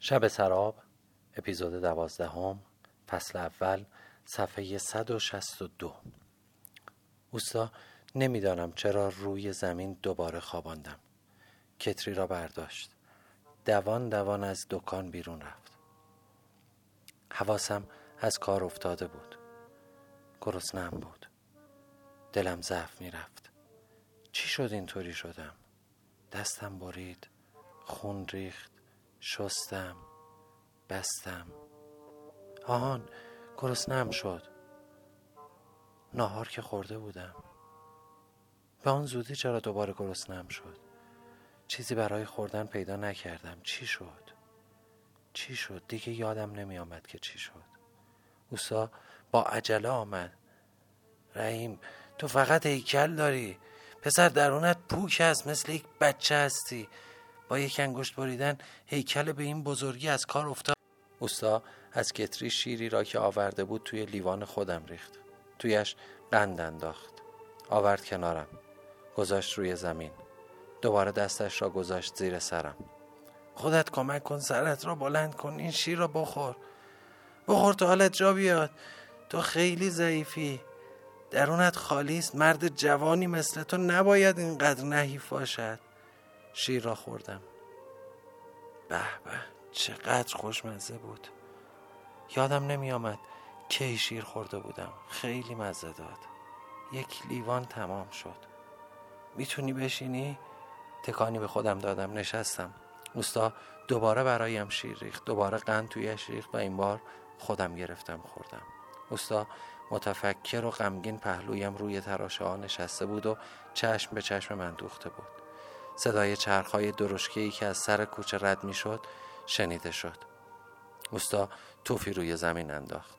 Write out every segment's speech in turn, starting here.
شب سراب اپیزود دوازدهم فصل اول صفحه 162 اوستا نمی‌دانم چرا روی زمین دوباره خواباندم. کتری را برداشت. دوان دوان از دکان بیرون رفت. حواسم از کار افتاده بود. گرسنه‌ام بود. دلم ضعف می‌رفت. چی شد اینطوری شدم؟ دستم برید خون ریخت. شستم بستم. آهان گرسنه‌ام شد. ناهار که خورده بودم. به آن زودی چرا دوباره گرسنه‌ام شد؟ چیزی برای خوردن پیدا نکردم. چی شد؟ چی شد؟ دیگه یادم نمی آمد که چی شد. اوسا با عجله آمد. رحیم تو فقط هیکل داری. پسر درونت پوک هست مثل یک بچه هستی. با یک انگشت بریدن هیکل به این بزرگی از کار افتاد. اوستا از کتری شیری را که آورده بود توی لیوان خودم ریخت. تویش قند انداخت. آورد کنارم. گذاشت روی زمین. دوباره دستش را گذاشت زیر سرم. خودت کمک کن سرت را بلند کن این شیر را بخور. بخور تو حالت جا بیاد. تو خیلی ضعیفی. درونت خالی است. مرد جوانی مثل تو نباید اینقدر نحیف باشد. شیر را خوردم. به به چقدر خوشمزه بود. یادم نمی آمد کی شیر خورده بودم. خیلی مزه داد. یک لیوان تمام شد. می‌تونی بشینی؟ تکانی به خودم دادم نشستم. اوستا دوباره برایم شیر ریخت. دوباره قند تویش ریخت و این بار خودم گرفتم خوردم. اوستا متفکر و غمگین پهلویم روی تراشه ها نشسته بود و چشم به چشم من دوخته بود. صدای چرخهای درشکه که از سر کوچه رد می شد شنیده شد. اوستا توفی روی زمین انداخت.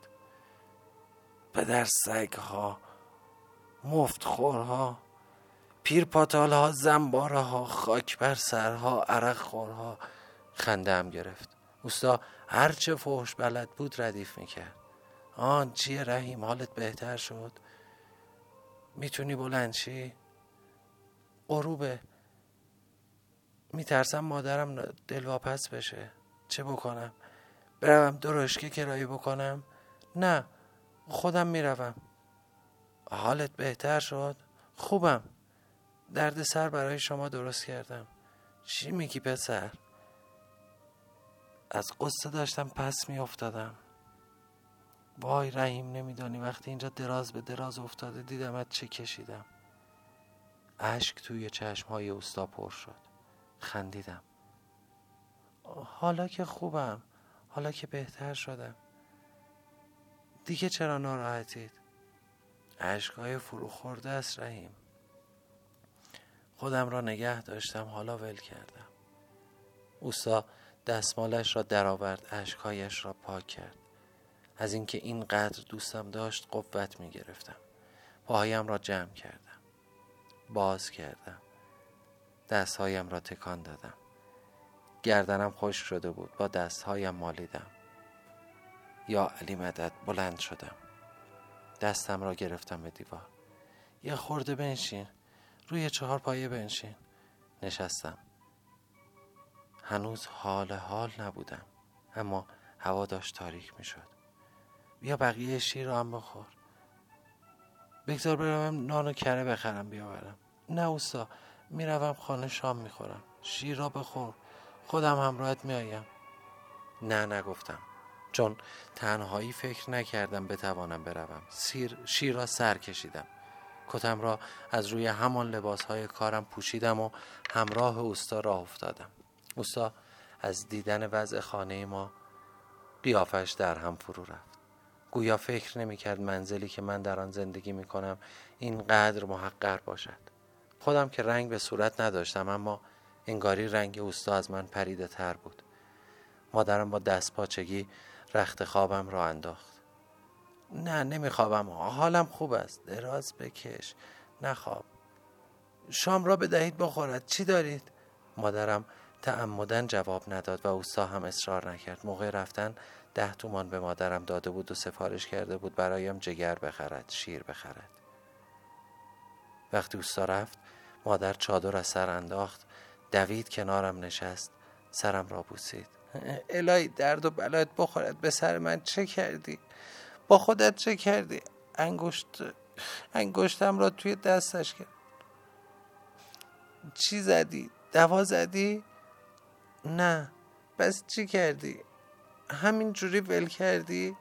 پدر سگ ها مفت خورها پیر پاتال ها خاک بر سرها عرق خورها خنده هم گرفت. اوستا هرچه فوش بلد بود ردیف می‌کرد. آن چیه رحیم حالت بهتر شد؟ می‌تونی بلند چی؟ غروبه. میترسم مادرم دلواپس بشه. چه بکنم؟ بروم درشکه کرایه بکنم؟ نه خودم می‌روم. حالت بهتر شد؟ خوبم. درد سر برای شما درست کردم. چی میگی پسر؟ از قصه داشتم پس میافتادم. وای رحیم نمیدانی وقتی اینجا دراز به دراز افتاده دیدمت چه کشیدم. اشک توی چشم های اوستا پر شد. خندیدم. حالا که خوبم. حالا که بهتر شدم. دیگه چرا ناراحتید؟ اشکهای فرو خورده است رحیم. خودم را نگه داشتم حالا ول کردم. اوسا دستمالش را درآورد اشکهایش را پاک کرد. از اینکه اینقدر دوستم داشت قوت می گرفتم پاهایم را جمع کردم. باز کردم. دستهایم را تکان دادم. گردنم خوش شده بود. با دستهایم مالیدم. یا علی مدد بلند شدم. دستم را گرفتم به دیوار. یه خورده بنشین. روی چهار پایه بنشین. نشستم. هنوز حال حال نبودم. اما هوا داشت تاریک می شد بیا بقیه شیر رو هم بخور. بگذار بروم نان و کره بخرم بیاورم. نه اوستا. می‌روم خانه شام می‌خورم. شیر را بخور. خودم همراهت میآیم. نه نگفتم. چون تنهایی فکر نکردم بتوانم بروم. سیر شیر را سر کشیدم. کتم را از روی همان لباس های کارم پوشیدم و همراه اوستا راه افتادم. اوستا از دیدن وضع خانه ما قیافش در هم فرو رفت. گویا فکر نمی‌کرد منزلی که من در آن زندگی می کنم اینقدر محقر باشد. خودم که رنگ به صورت نداشتم اما انگاری رنگ اوستا از من پریده تر بود. مادرم با دست پاچگی رخت خوابم را انداخت. نه نمیخوابم حالم خوب است. دراز بکش. نخواب. شام را بدهید بخورد. چی دارید؟ مادرم تعمدن جواب نداد و اوستا هم اصرار نکرد. موقع رفتن ده تومان به مادرم داده بود و سفارش کرده بود برایم جگر بخرد شیر بخرد. وقتی اوستا رفت مادر چادر از سر انداخت. دوید کنارم نشست. سرم را بوسید. الهی درد و بلایت بخورد. به سر من چه کردی؟ با خودت چه کردی؟ انگشت انگشتم را توی دستش کرد. چی زدی؟ دوا زدی؟ نه. بس چی کردی؟ همین جوری ول کردی؟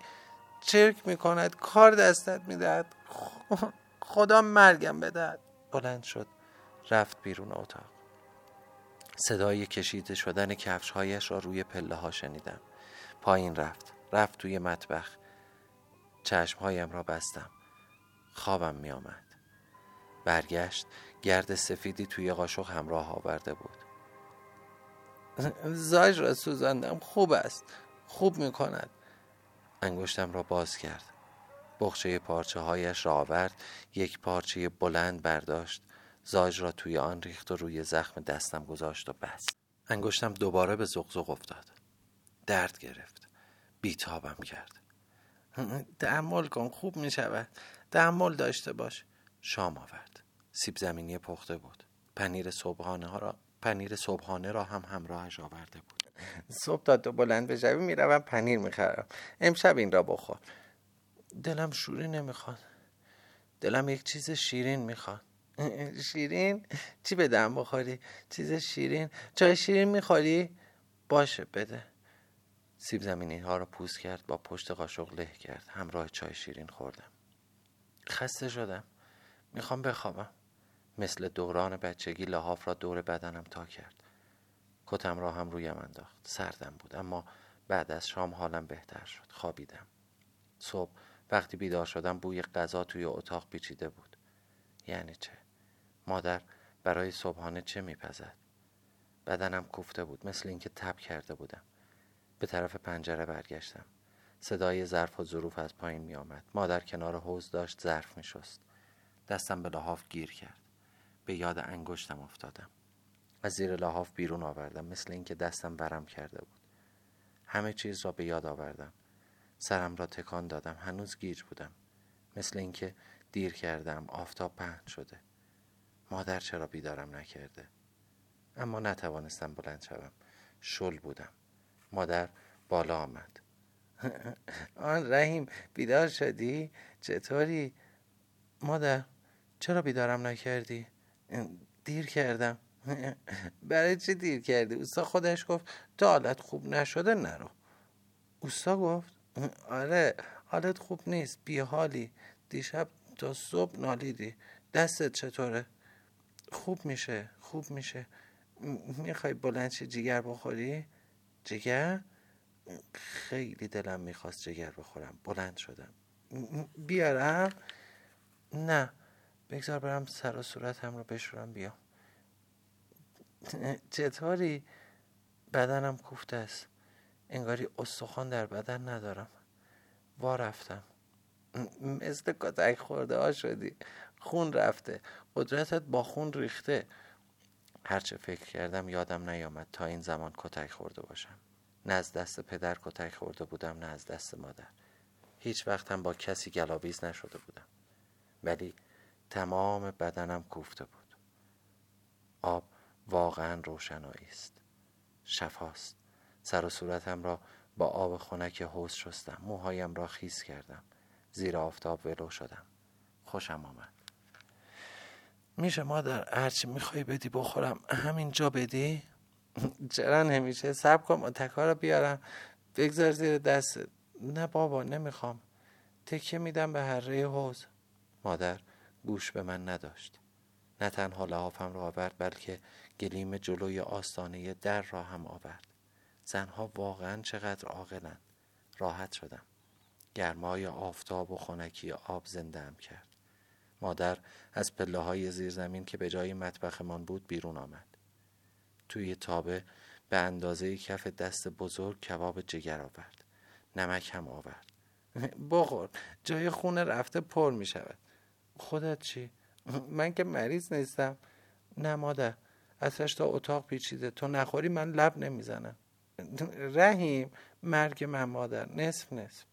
چرک می‌کند کار دستت می‌دهد. خدا مرگم بدهد. بلند شد. رفت بیرون اتاق. صدای کشیده شدن کفشهایش را روی پله ها شنیدم. پایین رفت. رفت توی مطبخ. چشمهایم را بستم. خوابم می آمد برگشت. گرد سفیدی توی قاشق همراه آورده بود. زاج را سوزاندم. خوب است. خوب می کند انگشتم را باز کرد. بخچه پارچه هایش را آورد. یک پارچه بلند برداشت. زاج را توی آن ریخت و روی زخم دستم گذاشت و بست. انگشتم دوباره به زغزغ افتاد. درد گرفت. بیتابم کرد. تحمل کن خوب می شود تحمل داشته باش. شام آورد. سیب زمینی پخته بود. پنیر صبحانه ها را پنیر صبحانه را هم همراهش آورده بود. صبح تا تو بلند بشوی می‌روم پنیر می‌خرم. امشب این را بخور. دلم شوری نمی‌خواد. دلم یک چیز شیرین می‌خواد. شیرین؟ چی بدم بخوری؟ چیز شیرین؟ چای شیرین می‌خوری؟ باشه بده. سیب زمینی ها را پوست کرد با پشت قاشق له کرد. همراه چای شیرین خوردم. خسته شدم. می‌خوام بخوابم. مثل دوران بچگی لحاف را دور بدنم تا کرد. کتم را هم رویم انداخت. سردم بود اما بعد از شام حالم بهتر شد. خوابیدم. صبح وقتی بیدار شدم بوی غذا توی اتاق پیچیده بود. یعنی چه؟ مادر برای صبحانه چه میپزد بدنم کوفته بود مثل اینکه تب کرده بودم به طرف پنجره برگشتم صدای ظرف و ظروف از پایین می آمد. مادر کنار حوز داشت ظرف می شست. دستم به لحاف گیر کرد. به یاد انگشتم افتادم. از زیر لحاف بیرون آوردم مثل اینکه دستم ورم کرده بود. همه چیز را به یاد آوردم. سرم را تکان دادم. هنوز گیج بودم. مثل اینکه دیر کردم. آفتاب پهن شده. مادر چرا بیدارم نکرده؟ اما نتوانستم بلند شوم. شل بودم. مادر بالا آمد. آن رحیم بیدار شدی؟ چطوری؟ مادر چرا بیدارم نکردی؟ دیر کردم برای چی دیر کردی؟ اوستا خودش گفت تا حالت خوب نشده نرو اوستا گفت آره حالت خوب نیست بی حالی دیشب تا صبح نالیدی دستت چطوره؟ خوب میشه خوب میشه. می‌خوای بلندشی جیگر بخوری؟ جگر؟ خیلی دلم می‌خواست جگر بخورم بلند شدم. بیارم نه. بگذار برم سر و صورتم رو بشورم بیام چطوری؟ بدنم کوفته است. انگاری استخوان در بدن ندارم. وا رفتم. مثل کتک خورده ها شدی. خون رفته. قدرتت با خون ریخته. هرچه فکر کردم یادم نیامد تا این زمان کتک خورده باشم. نه از دست پدر کتک خورده بودم نه از دست مادر. هیچ وقتم با کسی گلاویز نشده بودم. ولی تمام بدنم کوفته بود. آب واقعا روشنایی است. شفاست. سر و صورتم را با آب خنک حوز شستم. موهایم را خیس کردم. زیر آفتاب ولو شدم. خوشم آمد. میشه مادر هرچی می‌خوای بدی بخورم. همینجا بدی؟ چرا نمیشه؟ سب کن متکا رو بیارم. بگذار زیر دست. نه بابا نمی‌خوام. تکیه میدم به هره حوز مادر گوش به من نداشت. نه تنها لحافم را آورد بلکه گلیم جلوی آستانه در را هم آورد. زنها واقعا چقدر عاقلند. راحت شدم. گرمای آفتاب و خنکی آب زندم کرد. مادر از پله های زیر زمین که به جای مطبخمان بود بیرون آمد. توی تابه به اندازه کف دست بزرگ کباب جگر آورد. نمک هم آورد. بخور جای خونه رفته پر می شود خودت چی؟ من که مریض نیستم. نه مادر ازش تا اتاق پیچیده. تو نخوری من لب نمی‌زنم. رحیم مرگ من مادر. نصف نصف.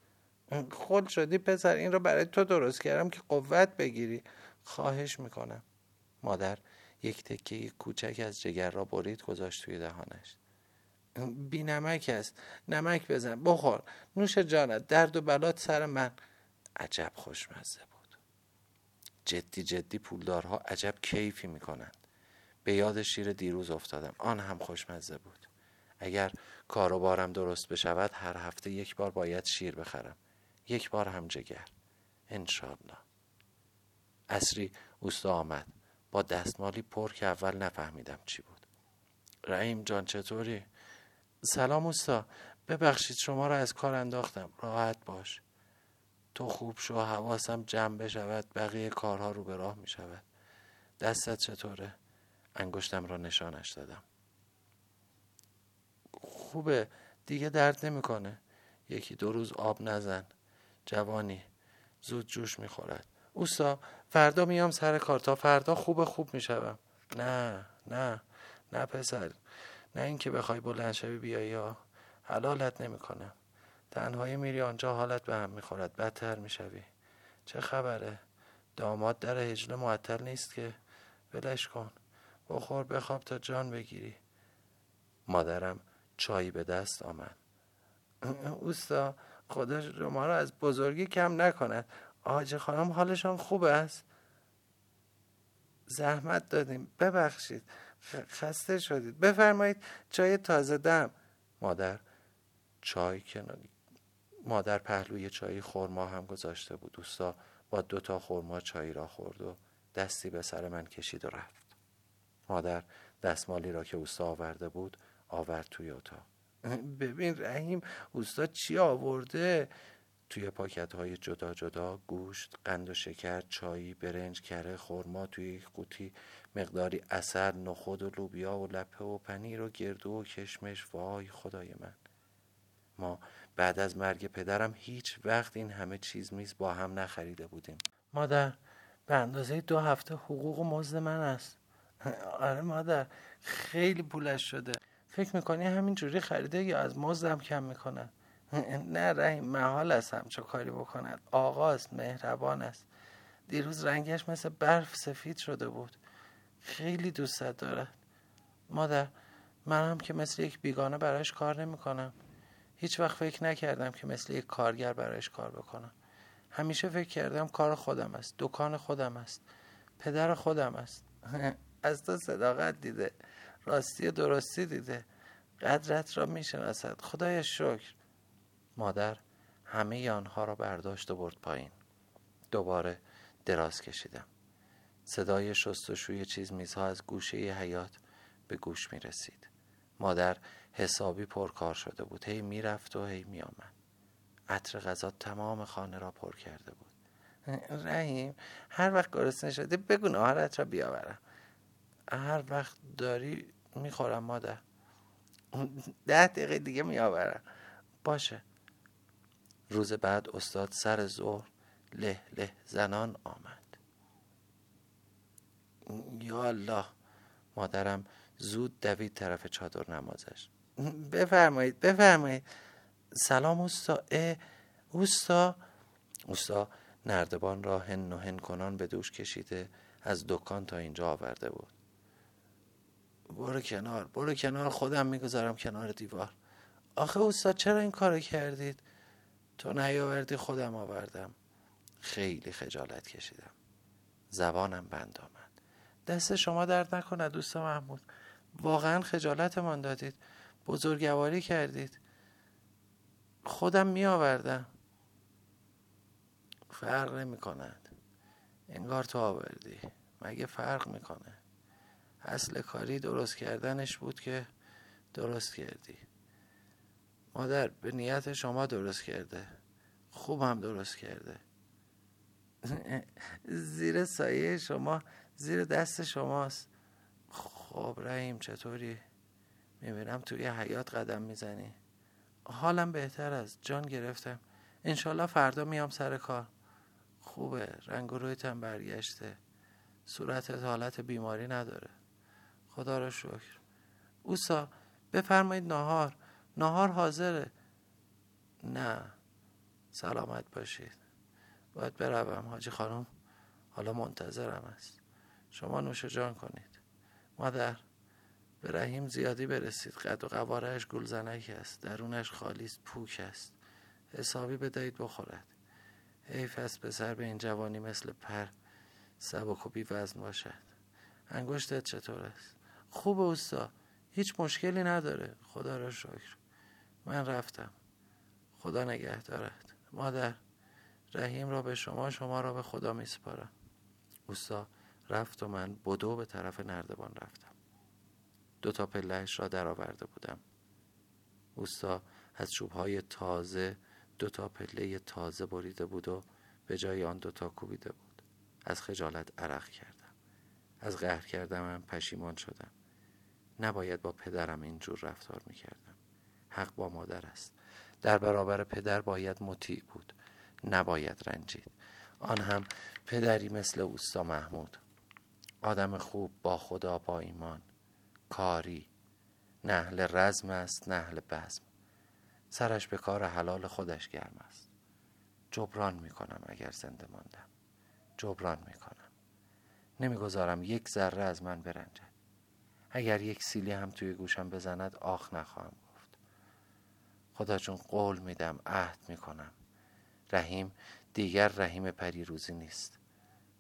خود شدی پسر این رو برای تو درست کردم که قوت بگیری. خواهش می‌کنم. مادر یک تکه کوچک از جگر را برید گذاشت توی دهانش. بی نمک است. نمک بزن. بخور. نوش جانت. درد و بلات سر من. عجب خوشمزه بود. جدی جدی پولدارها عجب کیفی می‌کنند. به یاد شیر دیروز افتادم. آن هم خوشمزه بود. اگر کار بارم درست بشود هر هفته یک بار باید شیر بخرم. یک بار هم جگر. انشالله اصری اوستا آمد. با دستمالی پر که اول نفهمیدم چی بود. رحیم جان چطوری؟ سلام اوستا. ببخشید شما را از کار انداختم. راحت باش. تو خوب شو حواسم جمع بشود. بقیه کارها رو به راه می شود دستت چطوره؟ انگشتم را نشانش دادم. خوبه. دیگه درد نمی‌کنه. یکی دو روز آب نزن. جوانی. زود جوش می‌خورد. اوستا فردا میام سر کار تا فردا خوب خوب می‌شوم. نه نه نه پسر. نه اینکه بخوای بلند شوی بیایی ها. حلالت نمی‌کنم. تنهایی میری آنجا حالت به هم می‌خورد. بدتر می‌شوی. چه خبره؟ داماد در هجله معطل نیست که. ولش کن. بخور بخواب تا جان بگیری. مادرم چایی به دست آمد. اوستا خدا شما را از بزرگی کم نکند آج خانم حالشان خوب است؟ زحمت دادیم. ببخشید. خسته شدید. بفرمایید چای تازه دم. مادر چای کناری مادر پهلوی چای خورما هم گذاشته بود. دوستا با دو تا خورما چای را خورد و دستی به سر من کشید و رفت. مادر دستمالی را که اوستا آورده بود آورد توی اتاق. ببین رحیم اوستا چی آورده؟ توی پاکت های جدا جدا گوشت قند و شکر چایی برنج کره خورما توی یک قوطی مقداری اثر نخود و لوبیا و لپه و پنیر و گردو و کشمش. وای خدای من. ما بعد از مرگ پدرم هیچ وقت این همه چیز میز با هم نخریده بودیم. مادر به اندازه دو هفته حقوق و مزد من است. آره مادر خیلی پولش شده. فکر می‌کنی همین جوری خریده یا از مزدم کم می‌کنن؟ نه رحیم محال است همچو کاری بکند. آقاست مهربان است. دیروز رنگش مثل برف سفید شده بود. خیلی دوستت دارد. مادر منم که مثل یک بیگانه برایش کار نمی‌کنم. هیچ وقت فکر نکردم که مثل یک کارگر برایش کار بکنم. همیشه فکر کردم کار خودم است دکان خودم است پدر خودم است. از تو صداقت دیده. راستی و درستی دیده. قدرت را می‌شناسد. خدای شکر. مادر همه آنها را برداشت و برد پایین. دوباره دراز کشیدم. صدای شستشوی چیز میزها از گوشه حیات به گوش می رسید مادر حسابی پرکار شده بود. هی می‌رفت و هی می آمد عطر غذا تمام خانه را پر کرده بود. رحیم هر وقت گرسنه شده بگو نهارت را بیاورم. هر وقت داری می‌خورم مادر. ده دقیقه دیگه میآورم. باشه. روز بعد استاد سر ظهر له له زنان آمد. یا الله مادرم زود دوید طرف چادر نمازش. بفرمایید بفرمایید. سلام استا اه اوستا اوستا نردبان را هن و هن کنان به دوش کشیده از دکان تا اینجا آورده بود. برو کنار برو کنار خودم می‌گذارم کنار دیوار. آخه استاد چرا این کارو کردید؟ تو نیاوردی خودم آوردم. خیلی خجالت کشیدم. زبانم بند آمد. دست شما درد نکنه دوست محمود. واقعا خجالتمان دادید. بزرگواری کردید. خودم می آوردم فرق نمی کند انگار تو آوردی. مگه فرق می‌کنه اصل کاری درست کردنش بود که درست کردی. مادر به نیت شما درست کرده. خوب هم درست کرده. زیر سایه شما زیر دست شماست. خب رحیم چطوری؟ می‌بینم توی حیات قدم می‌زنی. حالم بهتر است. جان گرفتم. انشالله فردا میام سر کار. خوبه. رنگ رویتم برگشته. صورتت حالت بیماری نداره. خدا را شکر. اوسا بفرمایید نهار نهار حاضره. نه. سلامت باشید. باید بروم حاجی خانم. حالا منتظرم است. شما نوش جان کنید. مادر به رحیم زیادی برسید. قد و قوارهش گلزنک است. درونش خالی است پوک است. حسابی بدهید بخورد. حیف است پسر به این جوانی مثل پر. سبک و بی وزن باشد. انگشتت چطور است؟ خوب اوستا. هیچ مشکلی نداره. خدا را شکر. من رفتم. خدا نگه دارد مادر رحیم را به شما شما را به خدا می سپارم اوستا رفت و من بدو به طرف نردبان رفتم. دو تا پلهش را درآورده بودم. اوستا از چوبهای تازه دو تا پله تازه بریده بود و به جای آن دوتا کوبیده بود. از خجالت عرق کردم. از قهر کردم پشیمان شدم. نباید با پدرم اینجور رفتار می‌کردم. حق با مادر است. در برابر پدر باید مطیع بود نباید رنجید. آن هم پدری مثل اوستا محمود. آدم خوب با خدا با ایمان. کاری. نهل رزم است نهل بزم. سرش به کار حلال خودش گرم است. جبران می‌کنم اگر زنده ماندم. جبران می‌کنم. نمی‌گذارم یک ذره از من برنجد. اگر یک سیلی هم توی گوشم بزند آخ نخواهم گفت. خدا چون قول میدم عهد می‌کنم. رحیم دیگر رحیم پریروزی نیست.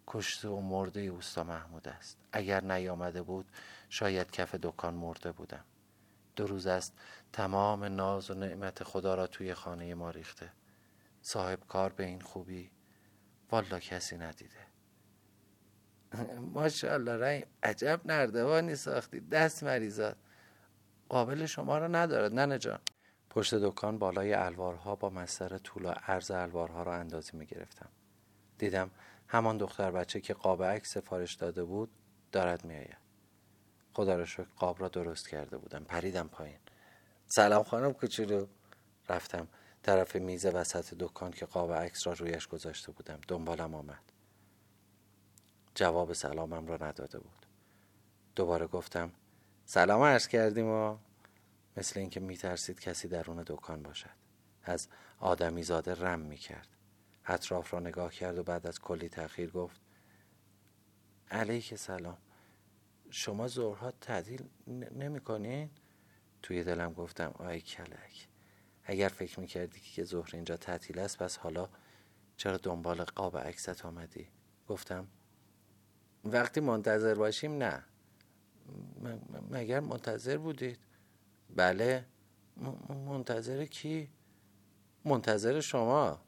کشته و مرده اوستا محمود است. اگر نیامده بود شاید کف دکان مرده بودم. دو روز است تمام ناز و نعمت خدا را توی خانه ما ریخته. صاحب کار به این خوبی والا کسی ندیده. ماشاءالله رحیم عجب نردوانی ساختی. دست مریزاد قابل شما را ندارد. نه جان. پشت دکان بالای الوارها با مستر طول و عرض الوارها را اندازی می گرفتم دیدم همان دختر بچه که قاب عکس سفارش داده بود دارد می آید خدا را شکر قاب را درست کرده بودم. پریدم پایین. سلام خانم کوچولو. رفتم طرف میز وسط دکان که قاب عکس را رویش گذاشته بودم. دنبالم آمد. جواب سلامم را نداده بود. دوباره گفتم سلام عرض کردیم و مثل اینکه میترسید کسی درون دکان باشد. از آدمی زاده رم می‌کرد. اطراف را نگاه کرد و بعد از کلی تأخیر گفت علیک سلام. شما ظهرها تعدیل نمی کنین؟ توی دلم گفتم آی کلک. اگر فکر می‌کردی که ظهر اینجا تعطیل است پس حالا چرا دنبال قاب عکست آمدی؟ گفتم وقتی منتظر باشیم نه. مگر منتظر بودید؟ بله. منتظر کی؟ منتظر شما.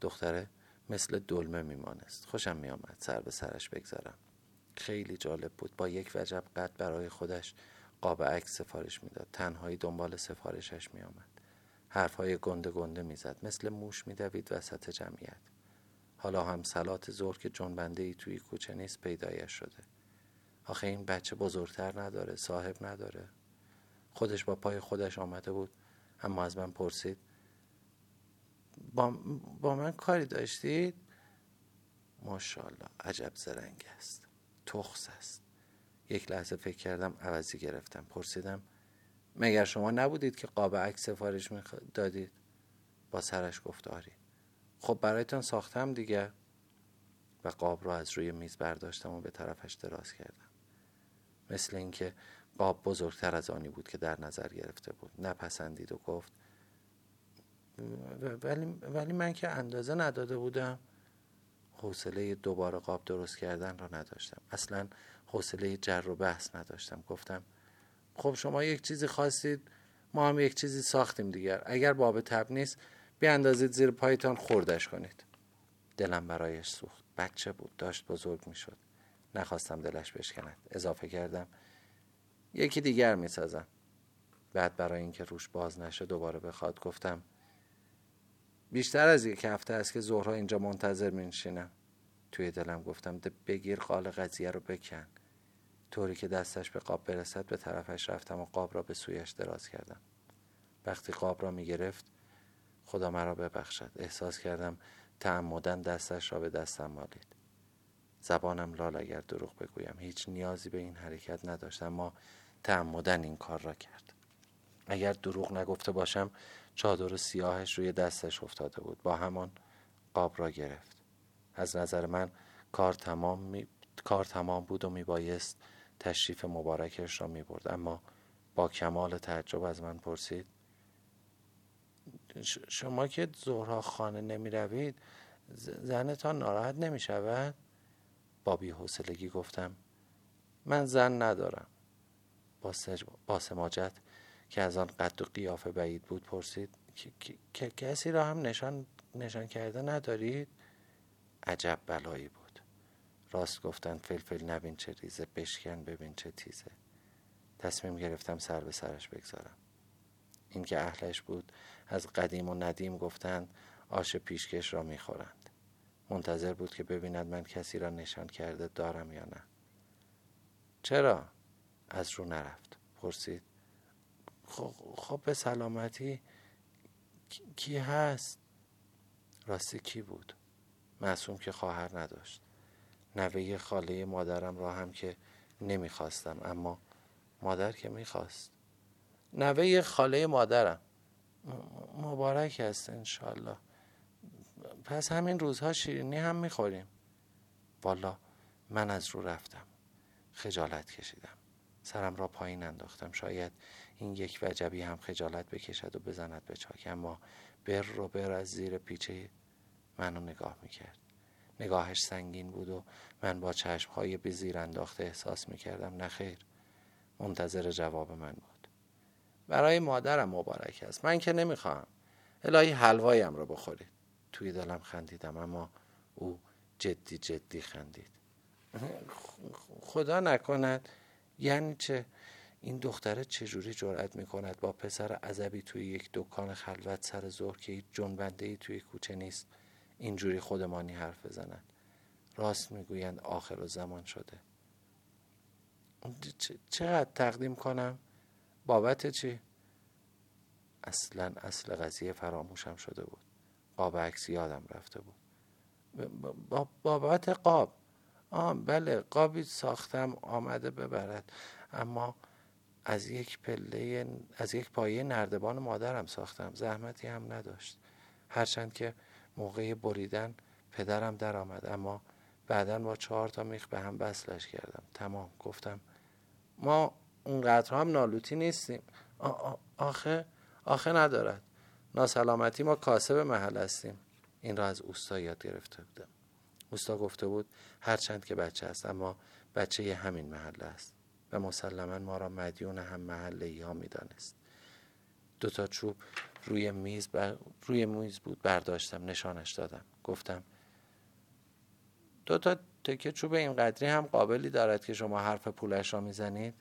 دختره مثل دلمه میمانست. خوشم میآمد. سر به سرش بگذارم. خیلی جالب بود. با یک وجب قد برای خودش قاب عکس سفارش می‌داد. تنهایی دنبال سفارشش میآمد. حرفهای گنده گنده می‌زد. مثل موش میدوید وسط جمعیت. حالا هم سلات زور که جنبنده ای توی کوچه نیست پیدایش شده. آخه این بچه بزرگتر نداره صاحب نداره. خودش با پای خودش آمده بود اما از من پرسید با, با من کاری داشتید؟ ماشاءالله عجب زرنگ است تخص است. یک لحظه فکر کردم عوضی گرفتم پرسیدم مگر شما نبودید که قاب عکس سفارش دادید؟ با سرش گفت آری. خب برایتان ساختم دیگه. و قاب را از روی میز برداشتم و به طرفش دراز کردم. مثل اینکه قاب بزرگتر از آنی بود که در نظر گرفته بود. نپسندید و گفت ولی, ولی من که اندازه نداده بودم. حوصله دوباره قاب درست کردن را نداشتم. اصلا حوصله جر و بحث نداشتم. گفتم خب شما یک چیزی خواستید ما هم یک چیزی ساختیم دیگر. اگر باب تب نیست بیاندازید زیر پایتان خوردش کنید. دلم برایش سوخت. بچه بود داشت بزرگ می شد نخواستم دلش بشکند. اضافه کردم یکی دیگر می سازم بعد برای اینکه روش باز نشه دوباره بخواد گفتم بیشتر از یک هفته است که ظهرها اینجا منتظر نشینم توی دلم گفتم ده بگیر قال قضیه رو بکن. طوری که دستش به قاب برسد به طرفش رفتم و قاب را به سویش دراز کردم. وقتی قاب را می گرفت خدا مرا ببخشد. احساس کردم تعمدن دستش را به دستم مالید. زبانم لال اگر دروغ بگویم. هیچ نیازی به این حرکت نداشتم اما تعمدن این کار را کرد. اگر دروغ نگفته باشم چادر سیاهش روی دستش افتاده بود. با همان قاب را گرفت. از نظر من کار تمام, می... کار تمام بود و میبایست تشریف مبارکش را می برد اما با کمال تعجب از من پرسید شما که زهرا خانه نمی روید زنتان ناراحت نمی شود؟ با حوصلگی گفتم من زن ندارم با سماجت که از آن قد و قیافه بعید بود پرسید که کسی را هم نشان, نشان کرده ندارید؟ عجب بلایی بود راست گفتن فلفل نبین چه ریزه بشکن ببین چه تیزه تصمیم گرفتم سر به سرش بگذارم این که اهلش بود از قدیم و ندیم گفتند آش پیشکش را می‌خورند منتظر بود که ببیند من کسی را نشان کرده دارم یا نه چرا؟ از رو نرفت پرسید خب, خب به سلامتی کی هست؟ راستی کی بود؟ معصوم که خواهر نداشت نوه خاله مادرم را هم که نمی‌خواستم اما مادر که می‌خواست نوه خاله مادرم. مبارک است انشالله پس همین روزها شیرینی هم می‌خوریم. والا من از رو رفتم. خجالت کشیدم. سرم را پایین انداختم. شاید این یک وجبی هم خجالت بکشد و بزند به چاک. اما بر رو بر از زیر پیچه منو نگاه می‌کرد. نگاهش سنگین بود و من با چشمهای به زیر انداخته احساس می‌کردم نخیر منتظر جواب من بود. برای مادرم مبارک است. من که نمی‌خواهم. الهی حلوایم را بخورید. توی دلم خندیدم اما او جدی جدی خندید. خدا نکند. یعنی چه؟ این دختره چجوری جرأت می‌کند با پسر عذبی توی یک دکان خلوت سر ظهر که هیچ جنبنده ای توی کوچه نیست اینجوری خودمانی حرف بزنند راست می‌گویند آخر و زمان شده. چقدر تقدیم کنم؟ بابت چی؟ اصلا اصل قضیه فراموشم شده بود. قاب عکس یادم رفته بود. بابت قاب. آه بله قابی ساختم آمده ببرد. اما از یک پله از یک پایه نردبان مادرم ساختم. زحمتی هم نداشت. هرچند که موقع بریدن پدرم در آمد. اما بعدا با چهار تا میخ به هم بسلش کردم. تمام. گفتم ما اونقدر هم نالوتی نیستیم. آخه آخه ندارد. ناسلامتی ما کاسب محل هستیم. این را از اوستا یاد گرفته بودم. اوستا گفته بود هرچند که بچه است اما بچه همین محله است. و مسلما ما را مدیون هم محله ای ها می دانست. دو تا چوب روی میز, روی میز بود برداشتم نشانش دادم. گفتم دو تا تکه چوب این قدری هم قابلی دارد که شما حرف پولش را می‌زنید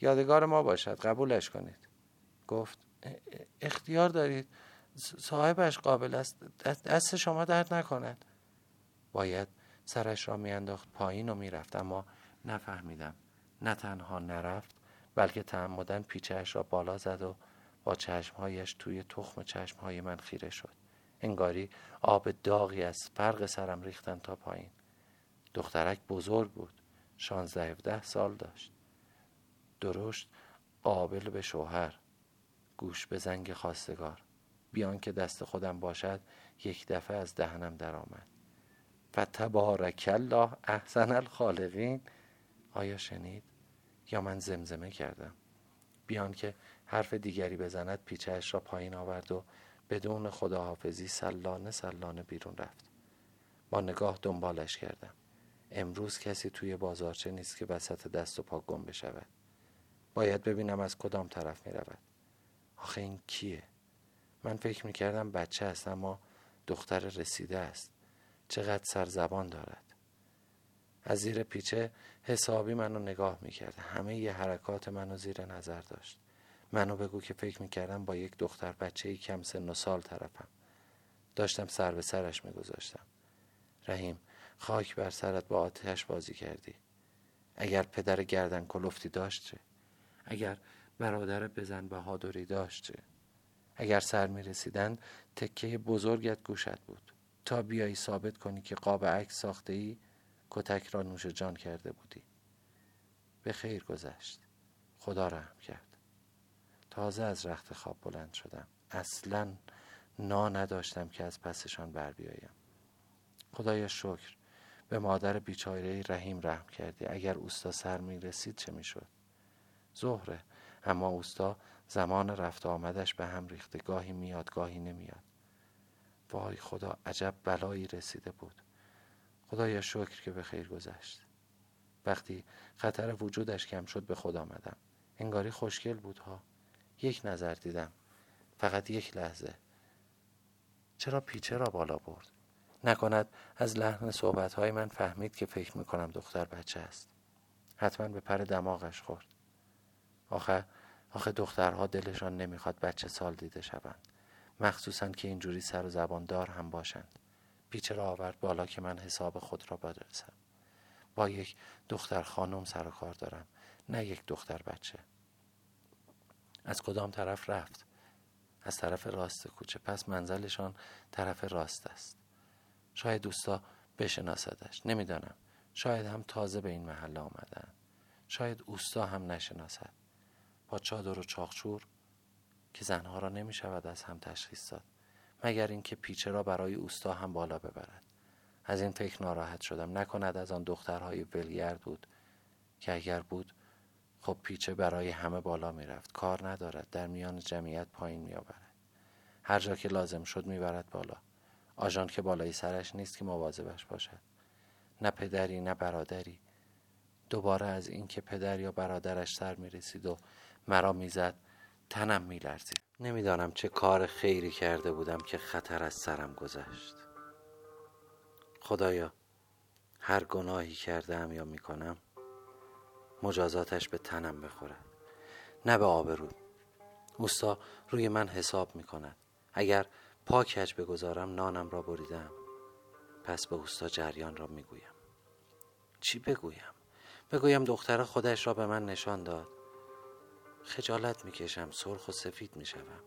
یادگار ما باشد قبولش کنید. گفت اختیار دارید. صاحبش قابل است. دست شما درد نکند. باید سرش را میانداخت پایین و می‌رفت. اما نفهمیدم. نه تنها نرفت بلکه تعمدن پیچهش را بالا زد و با چشمهایش توی تخم چشمهای من خیره شد. انگاری آب داغی از فرق سرم ریختن تا پایین. دخترک بزرگ بود. شانزده ده سال داشت. درشت قابل به شوهر. گوش به زنگ خواستگار. بیان که دست خودم باشد یک دفعه از دهنم درآمد. و تبارک الله احسن الخالقین. آیا شنید؟ یا من زمزمه کردم؟ بیان که حرف دیگری بزند پیچهش را پایین آورد و بدون خداحافظی سلانه سلانه بیرون رفت. با نگاه دنبالش کردم. امروز کسی توی بازارچه نیست که وسط دست و پا گم بشود. باید ببینم از کدام طرف می رود آخه این کیه؟ من فکر می کردم بچه است اما دختر رسیده است. چقدر سرزبان دارد. از زیر پیچه حسابی منو نگاه می‌کرد. همه ی حرکات منو زیر نظر داشت. منو بگو که فکر می‌کردم با یک دختر بچه ای کم سن و سال طرفم. داشتم سر به سرش میگذاشتم. رحیم خاک بر سرت با آتش بازی کردی. اگر پدر گردن کلفتی داشت چه؟ اگر برادر بزن بهادری داشت اگر سر می رسیدن تکه بزرگت گوشت بود. تا بیایی ثابت کنی که قاب عکس ساخته ای کتک را نوش جان کرده بودی. به خیر گذشت. خدا رحم کرد. تازه از رخت خواب بلند شدم. اصلا نا نداشتم که از پسشان بر بیایم. خدایا شکر. به مادر بیچاره رحیم رحم کردی. اگر اوستا سر می رسید چه می شد ظهره. اما اوستا زمان رفت آمدش به هم ریخته. گاهی میاد گاهی نمیاد. وای خدا عجب بلایی رسیده بود. خدایا شکر که به خیر گذشت. وقتی خطر وجودش کم شد به خود آمدم. انگاری خوشگل بود ها یک نظر دیدم. فقط یک لحظه. چرا پیچه را بالا برد؟ نکند از لحن صحبتهای من فهمید که فکر می‌کنم دختر بچه است. حتما به پر دماغش خورد. آخه آخه دخترها دلشان نمی‌خواد بچه سال دیده شوند. مخصوصا که اینجوری سر و زبان دار هم باشند. پیچه را آورد بالا که من حساب خود را بدرسم. با یک دختر خانم سر و کار دارم نه یک دختر بچه. از کدام طرف رفت؟ از طرف راست کوچه. پس منزلشان طرف راست است. شاید دوستا بشناسدش. نمی‌دانم. شاید هم تازه به این محله آمدن. شاید اوستا هم نشناسد. با چادر و چاخچور که زنها را نمی شود از هم تشخیص داد مگر اینکه پیچه را برای اوستا هم بالا ببرد. از این فکر ناراحت شدم. نکند از آن دخترهای ولگرد بود که اگر بود خب پیچه برای همه بالا می رفت کار ندارد. در میان جمعیت پایین می آورد هر جا که لازم شد می برد بالا. آژان که بالای سرش نیست که مواظبش باشد. نه پدری نه برادری. دوباره از اینکه پدر یا برادرش سر می رسید و مرا می‌زد. تنم می لرزید نمی‌دانم چه کار خیری کرده بودم که خطر از سرم گذشت. خدایا هر گناهی کردم یا می‌کنم مجازاتش به تنم بخورد. نه به آبرو. اوستا روی من حساب می‌کند. اگر پاکج بگذارم نانم را بریدم. پس به اوستا جریان را می‌گویم. چی بگویم؟ بگویم دختر خودش را به من نشان داد. خجالت می‌کشم سرخ و سفید می‌شوم.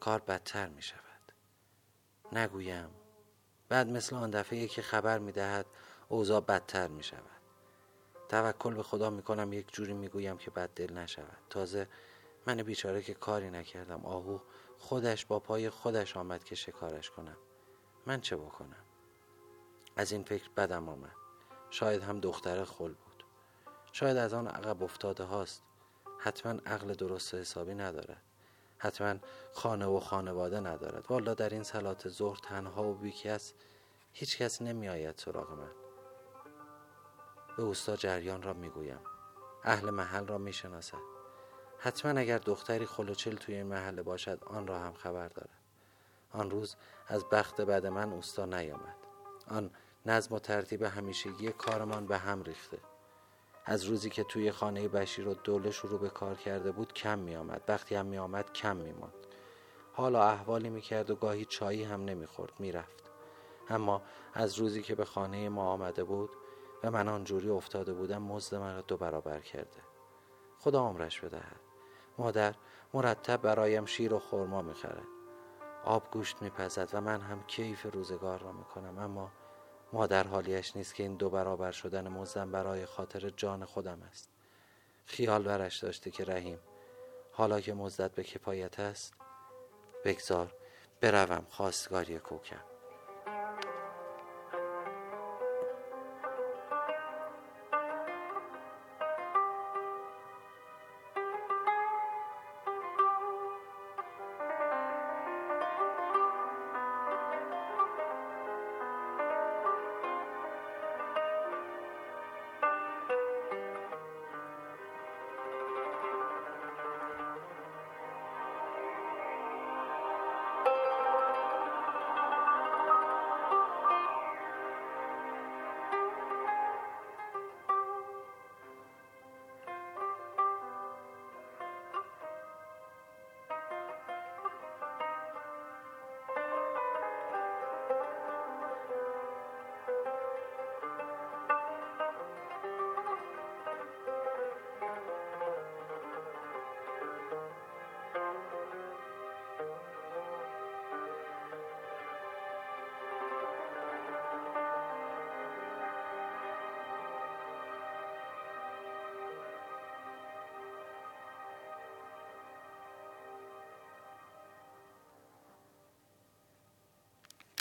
کار بدتر می‌شود. نگویم. بعد مثل آن دفعه که خبر می‌دهد اوضاع بدتر می‌شود. توکل به خدا می‌کنم یک جوری می‌گویم که بد دل نشود. تازه من بیچاره که کاری نکردم. آهو خودش با پای خودش آمد که شکارش کنم. من چه بکنم؟ از این فکر بدم آمد. شاید هم دختر خل بود. شاید از آن عقب افتاده هاست. حتما عقل درست حسابی ندارد حتما خانه و خانواده ندارد. والا در این سلات ظهر تنها و بیکس هیچ کس نمی آید سراغ من. به اوستا جریان را می‌گویم. اهل محل را می‌شناسد. حتما اگر دختری خلوچل توی این محله باشد آن را هم خبر دارد. آن روز از بخت بعد من اوستا نیامد. آن نظم و ترتیب همیشگی کارمان به هم ریخته. از روزی که توی خانه بشیر و دوله شروع به کار کرده بود کم می آمد وقتی هم می آمد کم می ماند حالا احوالی می کرد و گاهی چایی هم نمی خورد می رفت اما از روزی که به خانه ما آمده بود و من آنجوری افتاده بودم مزد را دو برابر کرده. خدا عمرش بدهد. مادر مرتب برایم شیر و خورما می‌خرد. آب گوشت میپزد و من هم کیف روزگار را می‌کنم. اما مادر حالیش نیست که این دو برابر شدن مزدم برای خاطر جان خودم است. خیال برش داشته که رحیم حالا که مزدت به کفایت است بگذار بروم خواستگاری کوکم